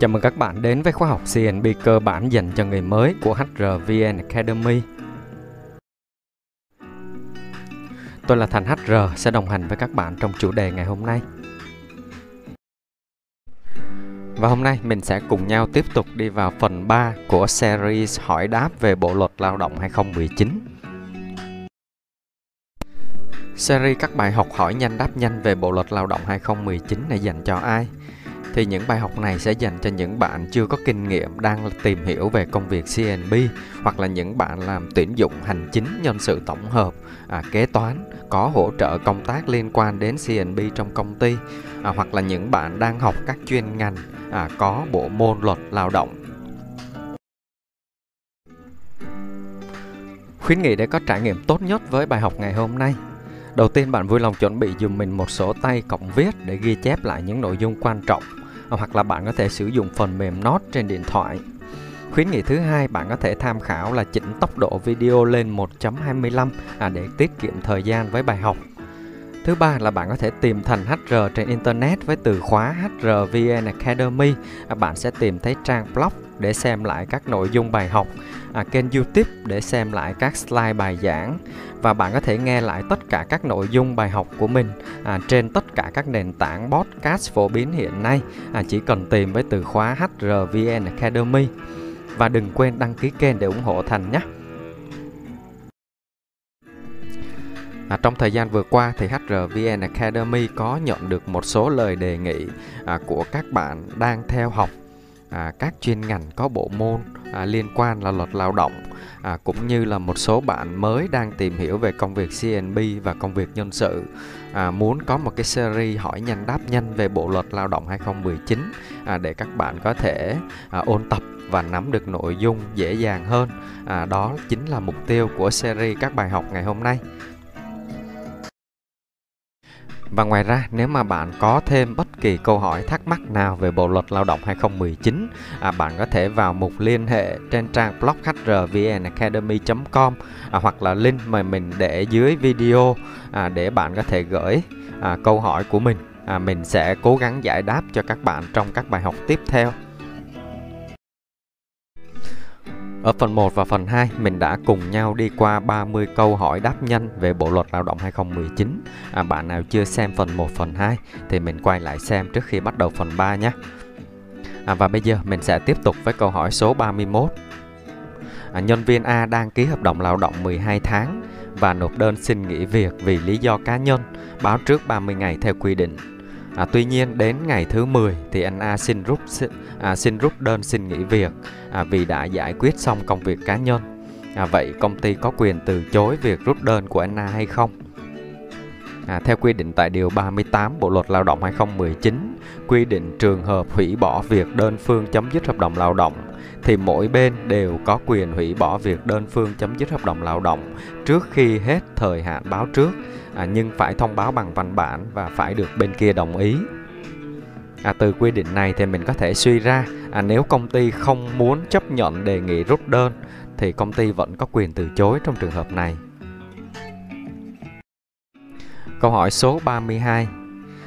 Chào mừng các bạn đến với khóa học CNB cơ bản dành cho người mới của HRVN Academy. Tôi là Thành HR sẽ đồng hành với các bạn trong chủ đề ngày hôm nay. Và hôm nay mình sẽ cùng nhau tiếp tục đi vào phần 3 của series hỏi đáp về Bộ luật Lao động 2019. Series các bài học hỏi nhanh đáp nhanh về Bộ luật Lao động 2019 này dành cho ai? Thì những bài học này sẽ dành cho những bạn chưa có kinh nghiệm đang tìm hiểu về công việc CNB hoặc là những bạn làm tuyển dụng hành chính nhân sự tổng hợp à, kế toán có hỗ trợ công tác liên quan đến CNB trong công ty à, hoặc là những bạn đang học các chuyên ngành à, có bộ môn luật lao động. Khuyến nghị để có trải nghiệm tốt nhất với bài học ngày hôm nay. Đầu tiên bạn vui lòng chuẩn bị dùm mình một sổ tay cộng viết để ghi chép lại những nội dung quan trọng hoặc là bạn có thể sử dụng phần mềm Note trên điện thoại. Khuyến nghị thứ hai bạn có thể tham khảo là chỉnh tốc độ video lên 1.25 à, để tiết kiệm thời gian với bài học. Thứ ba là bạn có thể tìm thành HR trên Internet với từ khóa HRVN Academy. À, bạn sẽ tìm thấy trang blog để xem lại các nội dung bài học, à, kênh YouTube để xem lại các slide bài giảng và bạn có thể nghe lại tất cả các nội dung bài học của mình à, trên tất cả các nền tảng podcast phổ biến hiện nay. À, chỉ cần tìm với từ khóa HRVN Academy và đừng quên đăng ký kênh để ủng hộ Thành nhé. À, trong thời gian vừa qua thì HRVN Academy có nhận được một số lời đề nghị à, của các bạn đang theo học à, các chuyên ngành có bộ môn à, liên quan là luật lao động à, cũng như là một số bạn mới đang tìm hiểu về công việc CNB và công việc nhân sự à, muốn có một cái series hỏi nhanh đáp nhanh về bộ luật lao động 2019 à, để các bạn có thể à, ôn tập và nắm được nội dung dễ dàng hơn. À, đó chính là mục tiêu của series các bài học ngày hôm nay và ngoài ra, nếu mà bạn có thêm bất kỳ câu hỏi thắc mắc nào về Bộ luật Lao động 2019, à, bạn có thể vào mục liên hệ trên trang blog hrvnacademy.com à, hoặc là link mà mình để dưới video à, để bạn có thể gửi à, câu hỏi của mình. À, mình sẽ cố gắng giải đáp cho các bạn trong các bài học tiếp theo. Ở phần 1 và phần 2, mình đã cùng nhau đi qua 30 câu hỏi đáp nhanh về Bộ luật Lao động 2019. À, bạn nào chưa xem phần 1, phần 2 thì mình quay lại xem trước khi bắt đầu phần 3 nhé. À, và bây giờ mình sẽ tiếp tục với câu hỏi số 31. À, nhân viên A đang ký hợp đồng lao động 12 tháng và nộp đơn xin nghỉ việc vì lý do cá nhân, báo trước 30 ngày theo quy định. À, tuy nhiên đến ngày thứ 10 thì anh A xin rút à, xin rút đơn xin nghỉ việc à, vì đã giải quyết xong công việc cá nhân. À, vậy công ty có quyền từ chối việc rút đơn của anh A hay không? À, theo quy định tại Điều 38 Bộ Luật Lao động 2019, quy định trường hợp hủy bỏ việc đơn phương chấm dứt hợp đồng lao động, thì mỗi bên đều có quyền hủy bỏ việc đơn phương chấm dứt hợp đồng lao động trước khi hết thời hạn báo trước, à, nhưng phải thông báo bằng văn bản và phải được bên kia đồng ý. À, từ quy định này thì mình có thể suy ra à, nếu công ty không muốn chấp nhận đề nghị rút đơn thì công ty vẫn có quyền từ chối trong trường hợp này. Câu hỏi số 32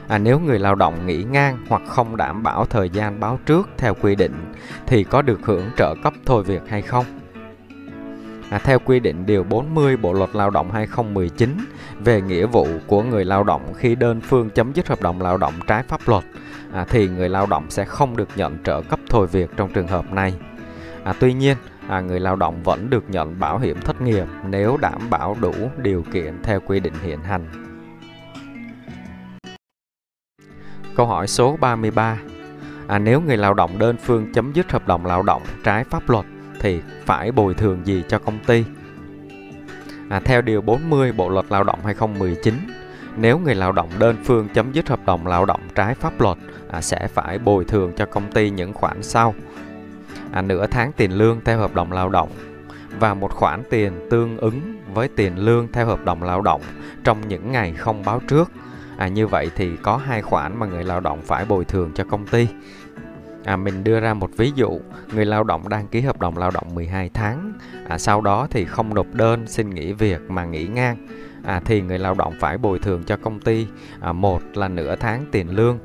à, Nếu người lao động nghỉ ngang hoặc không đảm bảo thời gian báo trước theo quy định thì có được hưởng trợ cấp thôi việc hay không? À, theo quy định Điều 40 Bộ Luật Lao động 2019 về nghĩa vụ của người lao động khi đơn phương chấm dứt hợp đồng lao động trái pháp luật à, thì người lao động sẽ không được nhận trợ cấp thôi việc trong trường hợp này. À, tuy nhiên, à, người lao động vẫn được nhận bảo hiểm thất nghiệp nếu đảm bảo đủ điều kiện theo quy định hiện hành. Câu hỏi số 33 à, Nếu người lao động đơn phương chấm dứt hợp đồng lao động trái pháp luật thì phải bồi thường gì cho công ty? À, theo Điều 40 Bộ Luật Lao động 2019, nếu người lao động đơn phương chấm dứt hợp đồng lao động trái pháp luật à, sẽ phải bồi thường cho công ty những khoản sau à, nửa tháng tiền lương theo hợp đồng lao động và một khoản tiền tương ứng với tiền lương theo hợp đồng lao động trong những ngày không báo trước. À, như vậy thì có hai khoản mà người lao động phải bồi thường cho công ty. À, mình đưa ra một ví dụ, người lao động đăng ký hợp đồng lao động 12 tháng, à, sau đó thì không nộp đơn xin nghỉ việc mà nghỉ ngang, à, thì người lao động phải bồi thường cho công ty à, một là nửa tháng tiền lương.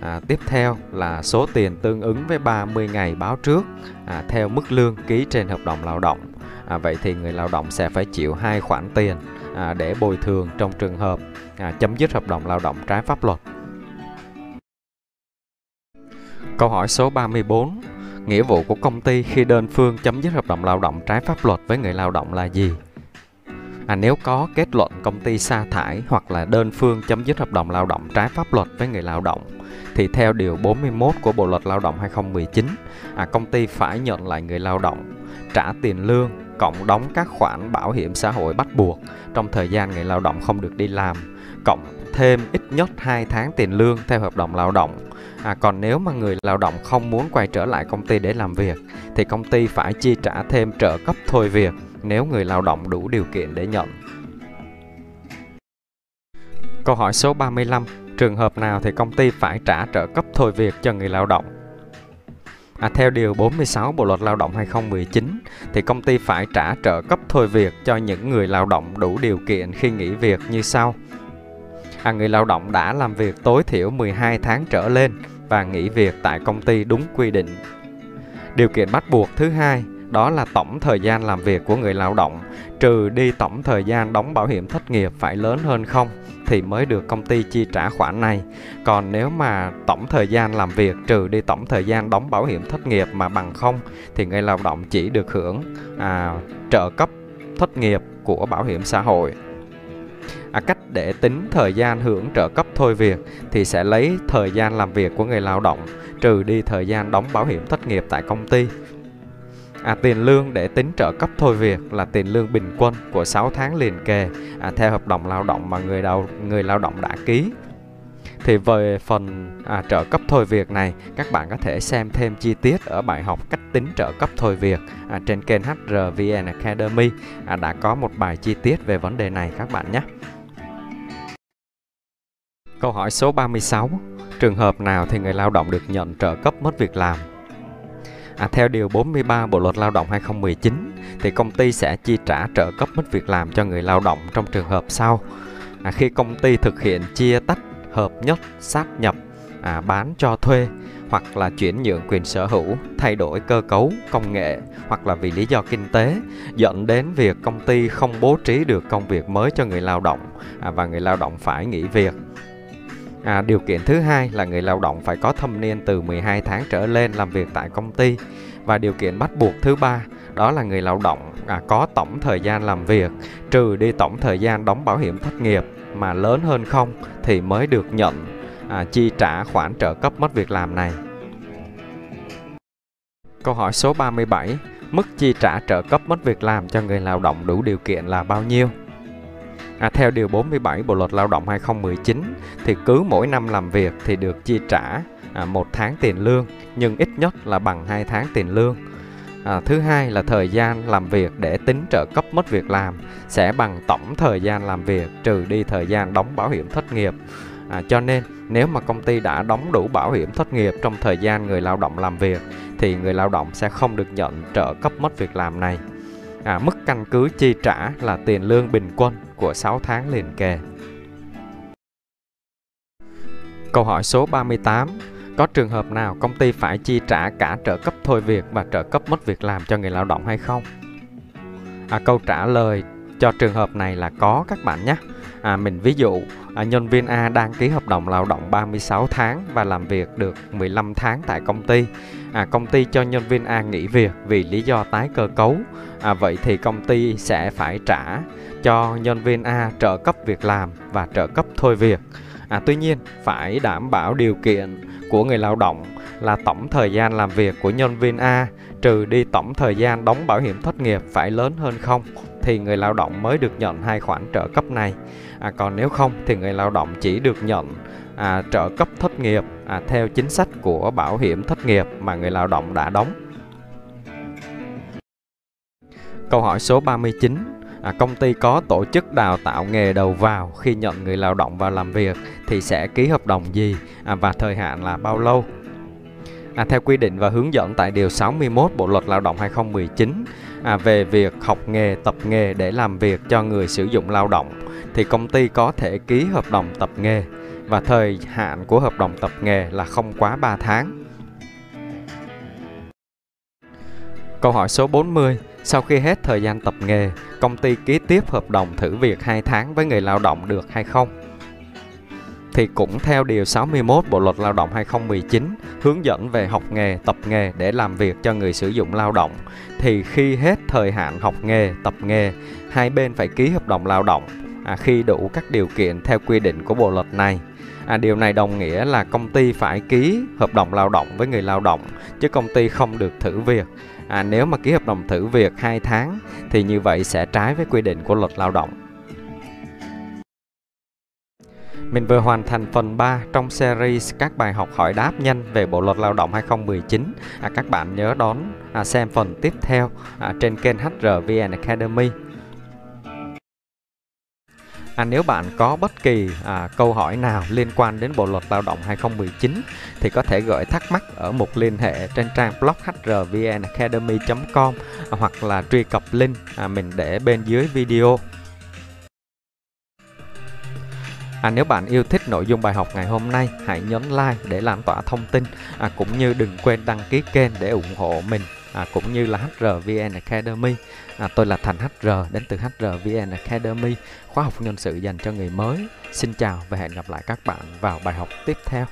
À, tiếp theo là số tiền tương ứng với 30 ngày báo trước à, theo mức lương ký trên hợp đồng lao động. À, vậy thì người lao động sẽ phải chịu hai khoản tiền à, để bồi thường trong trường hợp à, chấm dứt hợp đồng lao động trái pháp luật. Câu hỏi số 34. Nghĩa vụ của công ty khi đơn phương chấm dứt hợp đồng lao động trái pháp luật với người lao động là gì? À, nếu có kết luận công ty sa thải hoặc là đơn phương chấm dứt hợp đồng lao động trái pháp luật với người lao động thì theo điều 41 của Bộ luật Lao động 2019, à, công ty phải nhận lại người lao động, trả tiền lương, cộng đóng các khoản bảo hiểm xã hội bắt buộc trong thời gian người lao động không được đi làm, cộng thêm ít nhất 2 tháng tiền lương theo hợp đồng lao động. À, còn nếu mà người lao động không muốn quay trở lại công ty để làm việc thì công ty phải chi trả thêm trợ cấp thôi việc nếu người lao động đủ điều kiện để nhận. Câu hỏi số 35. Trường hợp nào thì công ty phải trả trợ cấp thôi việc cho người lao động? À, theo Điều 46 Bộ Luật Lao động 2019, thì công ty phải trả trợ cấp thôi việc cho những người lao động đủ điều kiện khi nghỉ việc như sau. À, người lao động đã làm việc tối thiểu 12 tháng trở lên và nghỉ việc tại công ty đúng quy định. Điều kiện bắt buộc thứ hai đó là tổng thời gian làm việc của người lao động trừ đi tổng thời gian đóng bảo hiểm thất nghiệp phải lớn hơn không thì mới được công ty chi trả khoản này. Còn nếu mà tổng thời gian làm việc trừ đi tổng thời gian đóng bảo hiểm thất nghiệp mà bằng không thì người lao động chỉ được hưởng à, trợ cấp thất nghiệp của bảo hiểm xã hội. À, cách để tính thời gian hưởng trợ cấp thôi việc thì sẽ lấy thời gian làm việc của người lao động trừ đi thời gian đóng bảo hiểm thất nghiệp tại công ty À, tiền lương để tính trợ cấp thôi việc là tiền lương bình quân của 6 tháng liền kề à, theo hợp đồng lao động mà người đầu người lao động đã ký. Thì về phần à, trợ cấp thôi việc này, các bạn có thể xem thêm chi tiết ở bài học cách tính trợ cấp thôi việc à, trên kênh HRVN Academy à, đã có một bài chi tiết về vấn đề này các bạn nhé. Câu hỏi số 36. Trường hợp nào thì người lao động được nhận trợ cấp mất việc làm? À, theo Điều 43 Bộ Luật Lao động 2019, thì công ty sẽ chi trả trợ cấp mất việc làm cho người lao động trong trường hợp sau. À, khi công ty thực hiện chia tách, hợp nhất, sát nhập, à, bán cho thuê hoặc là chuyển nhượng quyền sở hữu, thay đổi cơ cấu, công nghệ hoặc là vì lý do kinh tế dẫn đến việc công ty không bố trí được công việc mới cho người lao động à, và người lao động phải nghỉ việc. À, điều kiện thứ hai là người lao động phải có thâm niên từ 12 tháng trở lên làm việc tại công ty và điều kiện bắt buộc thứ ba đó là người lao động à, có tổng thời gian làm việc trừ đi tổng thời gian đóng bảo hiểm thất nghiệp mà lớn hơn không thì mới được nhận à, chi trả khoản trợ cấp mất việc làm này. Câu hỏi số 37. Mức chi trả trợ cấp mất việc làm cho người lao động đủ điều kiện là bao nhiêu? À, theo Điều 47 Bộ Luật Lao động 2019 thì cứ mỗi năm làm việc thì được chi trả à, một tháng tiền lương nhưng ít nhất là bằng 2 tháng tiền lương. À, thứ hai là thời gian làm việc để tính trợ cấp mất việc làm sẽ bằng tổng thời gian làm việc trừ đi thời gian đóng bảo hiểm thất nghiệp. À, cho nên nếu mà công ty đã đóng đủ bảo hiểm thất nghiệp trong thời gian người lao động làm việc thì người lao động sẽ không được nhận trợ cấp mất việc làm này. À, mức căn cứ chi trả là tiền lương bình quân của 6 tháng liền kề. Câu hỏi số 38. Có trường hợp nào công ty phải chi trả cả trợ cấp thôi việc và trợ cấp mất việc làm cho người lao động hay không? À, câu trả lời cho trường hợp này là có các bạn nhé. À, mình ví dụ, à, nhân viên A đăng ký hợp đồng lao động 36 tháng và làm việc được 15 tháng tại công ty. À, công ty cho nhân viên A nghỉ việc vì lý do tái cơ cấu. À, vậy thì công ty sẽ phải trả cho nhân viên A trợ cấp việc làm và trợ cấp thôi việc. À, tuy nhiên, phải đảm bảo điều kiện của người lao động là tổng thời gian làm việc của nhân viên A trừ đi tổng thời gian đóng bảo hiểm thất nghiệp phải lớn hơn không thì người lao động mới được nhận hai khoản trợ cấp này. À, còn nếu không thì người lao động chỉ được nhận à, trợ cấp thất nghiệp à, theo chính sách của bảo hiểm thất nghiệp mà người lao động đã đóng. Câu hỏi số 39 à, công ty có tổ chức đào tạo nghề đầu vào khi nhận người lao động vào làm việc thì sẽ ký hợp đồng gì à, và thời hạn là bao lâu À, theo quy định và hướng dẫn tại Điều 61 Bộ Luật Lao động 2019 à, về việc học nghề, tập nghề để làm việc cho người sử dụng lao động, thì công ty có thể ký hợp đồng tập nghề và thời hạn của hợp đồng tập nghề là không quá 3 tháng. Câu hỏi số 40. Sau khi hết thời gian tập nghề, công ty ký tiếp hợp đồng thử việc 2 tháng với người lao động được hay không? Thì cũng theo Điều 61 Bộ Luật Lao động 2019 hướng dẫn về học nghề, tập nghề để làm việc cho người sử dụng lao động thì khi hết thời hạn học nghề, tập nghề, hai bên phải ký hợp đồng lao động à, khi đủ các điều kiện theo quy định của bộ luật này. À, điều này đồng nghĩa là công ty phải ký hợp đồng lao động với người lao động chứ công ty không được thử việc. À, nếu mà ký hợp đồng thử việc 2 tháng thì như vậy sẽ trái với quy định của luật lao động. Mình vừa hoàn thành phần 3 trong series các bài học hỏi đáp nhanh về Bộ luật Lao động 2019. À, các bạn nhớ đón à, xem phần tiếp theo à, trên kênh HRVN Academy. À, nếu bạn có bất kỳ à, câu hỏi nào liên quan đến Bộ luật Lao động 2019 thì có thể gửi thắc mắc ở mục liên hệ trên trang blog hrvnacademy.com à, hoặc là truy cập link à, mình để bên dưới video. À, nếu bạn yêu thích nội dung bài học ngày hôm nay, hãy nhấn like để lan tỏa thông tin, à, cũng như đừng quên đăng ký kênh để ủng hộ mình, à, cũng như là HRVN Academy. À, tôi là Thành HR đến từ HRVN Academy, khóa học nhân sự dành cho người mới. Xin chào và hẹn gặp lại các bạn vào bài học tiếp theo.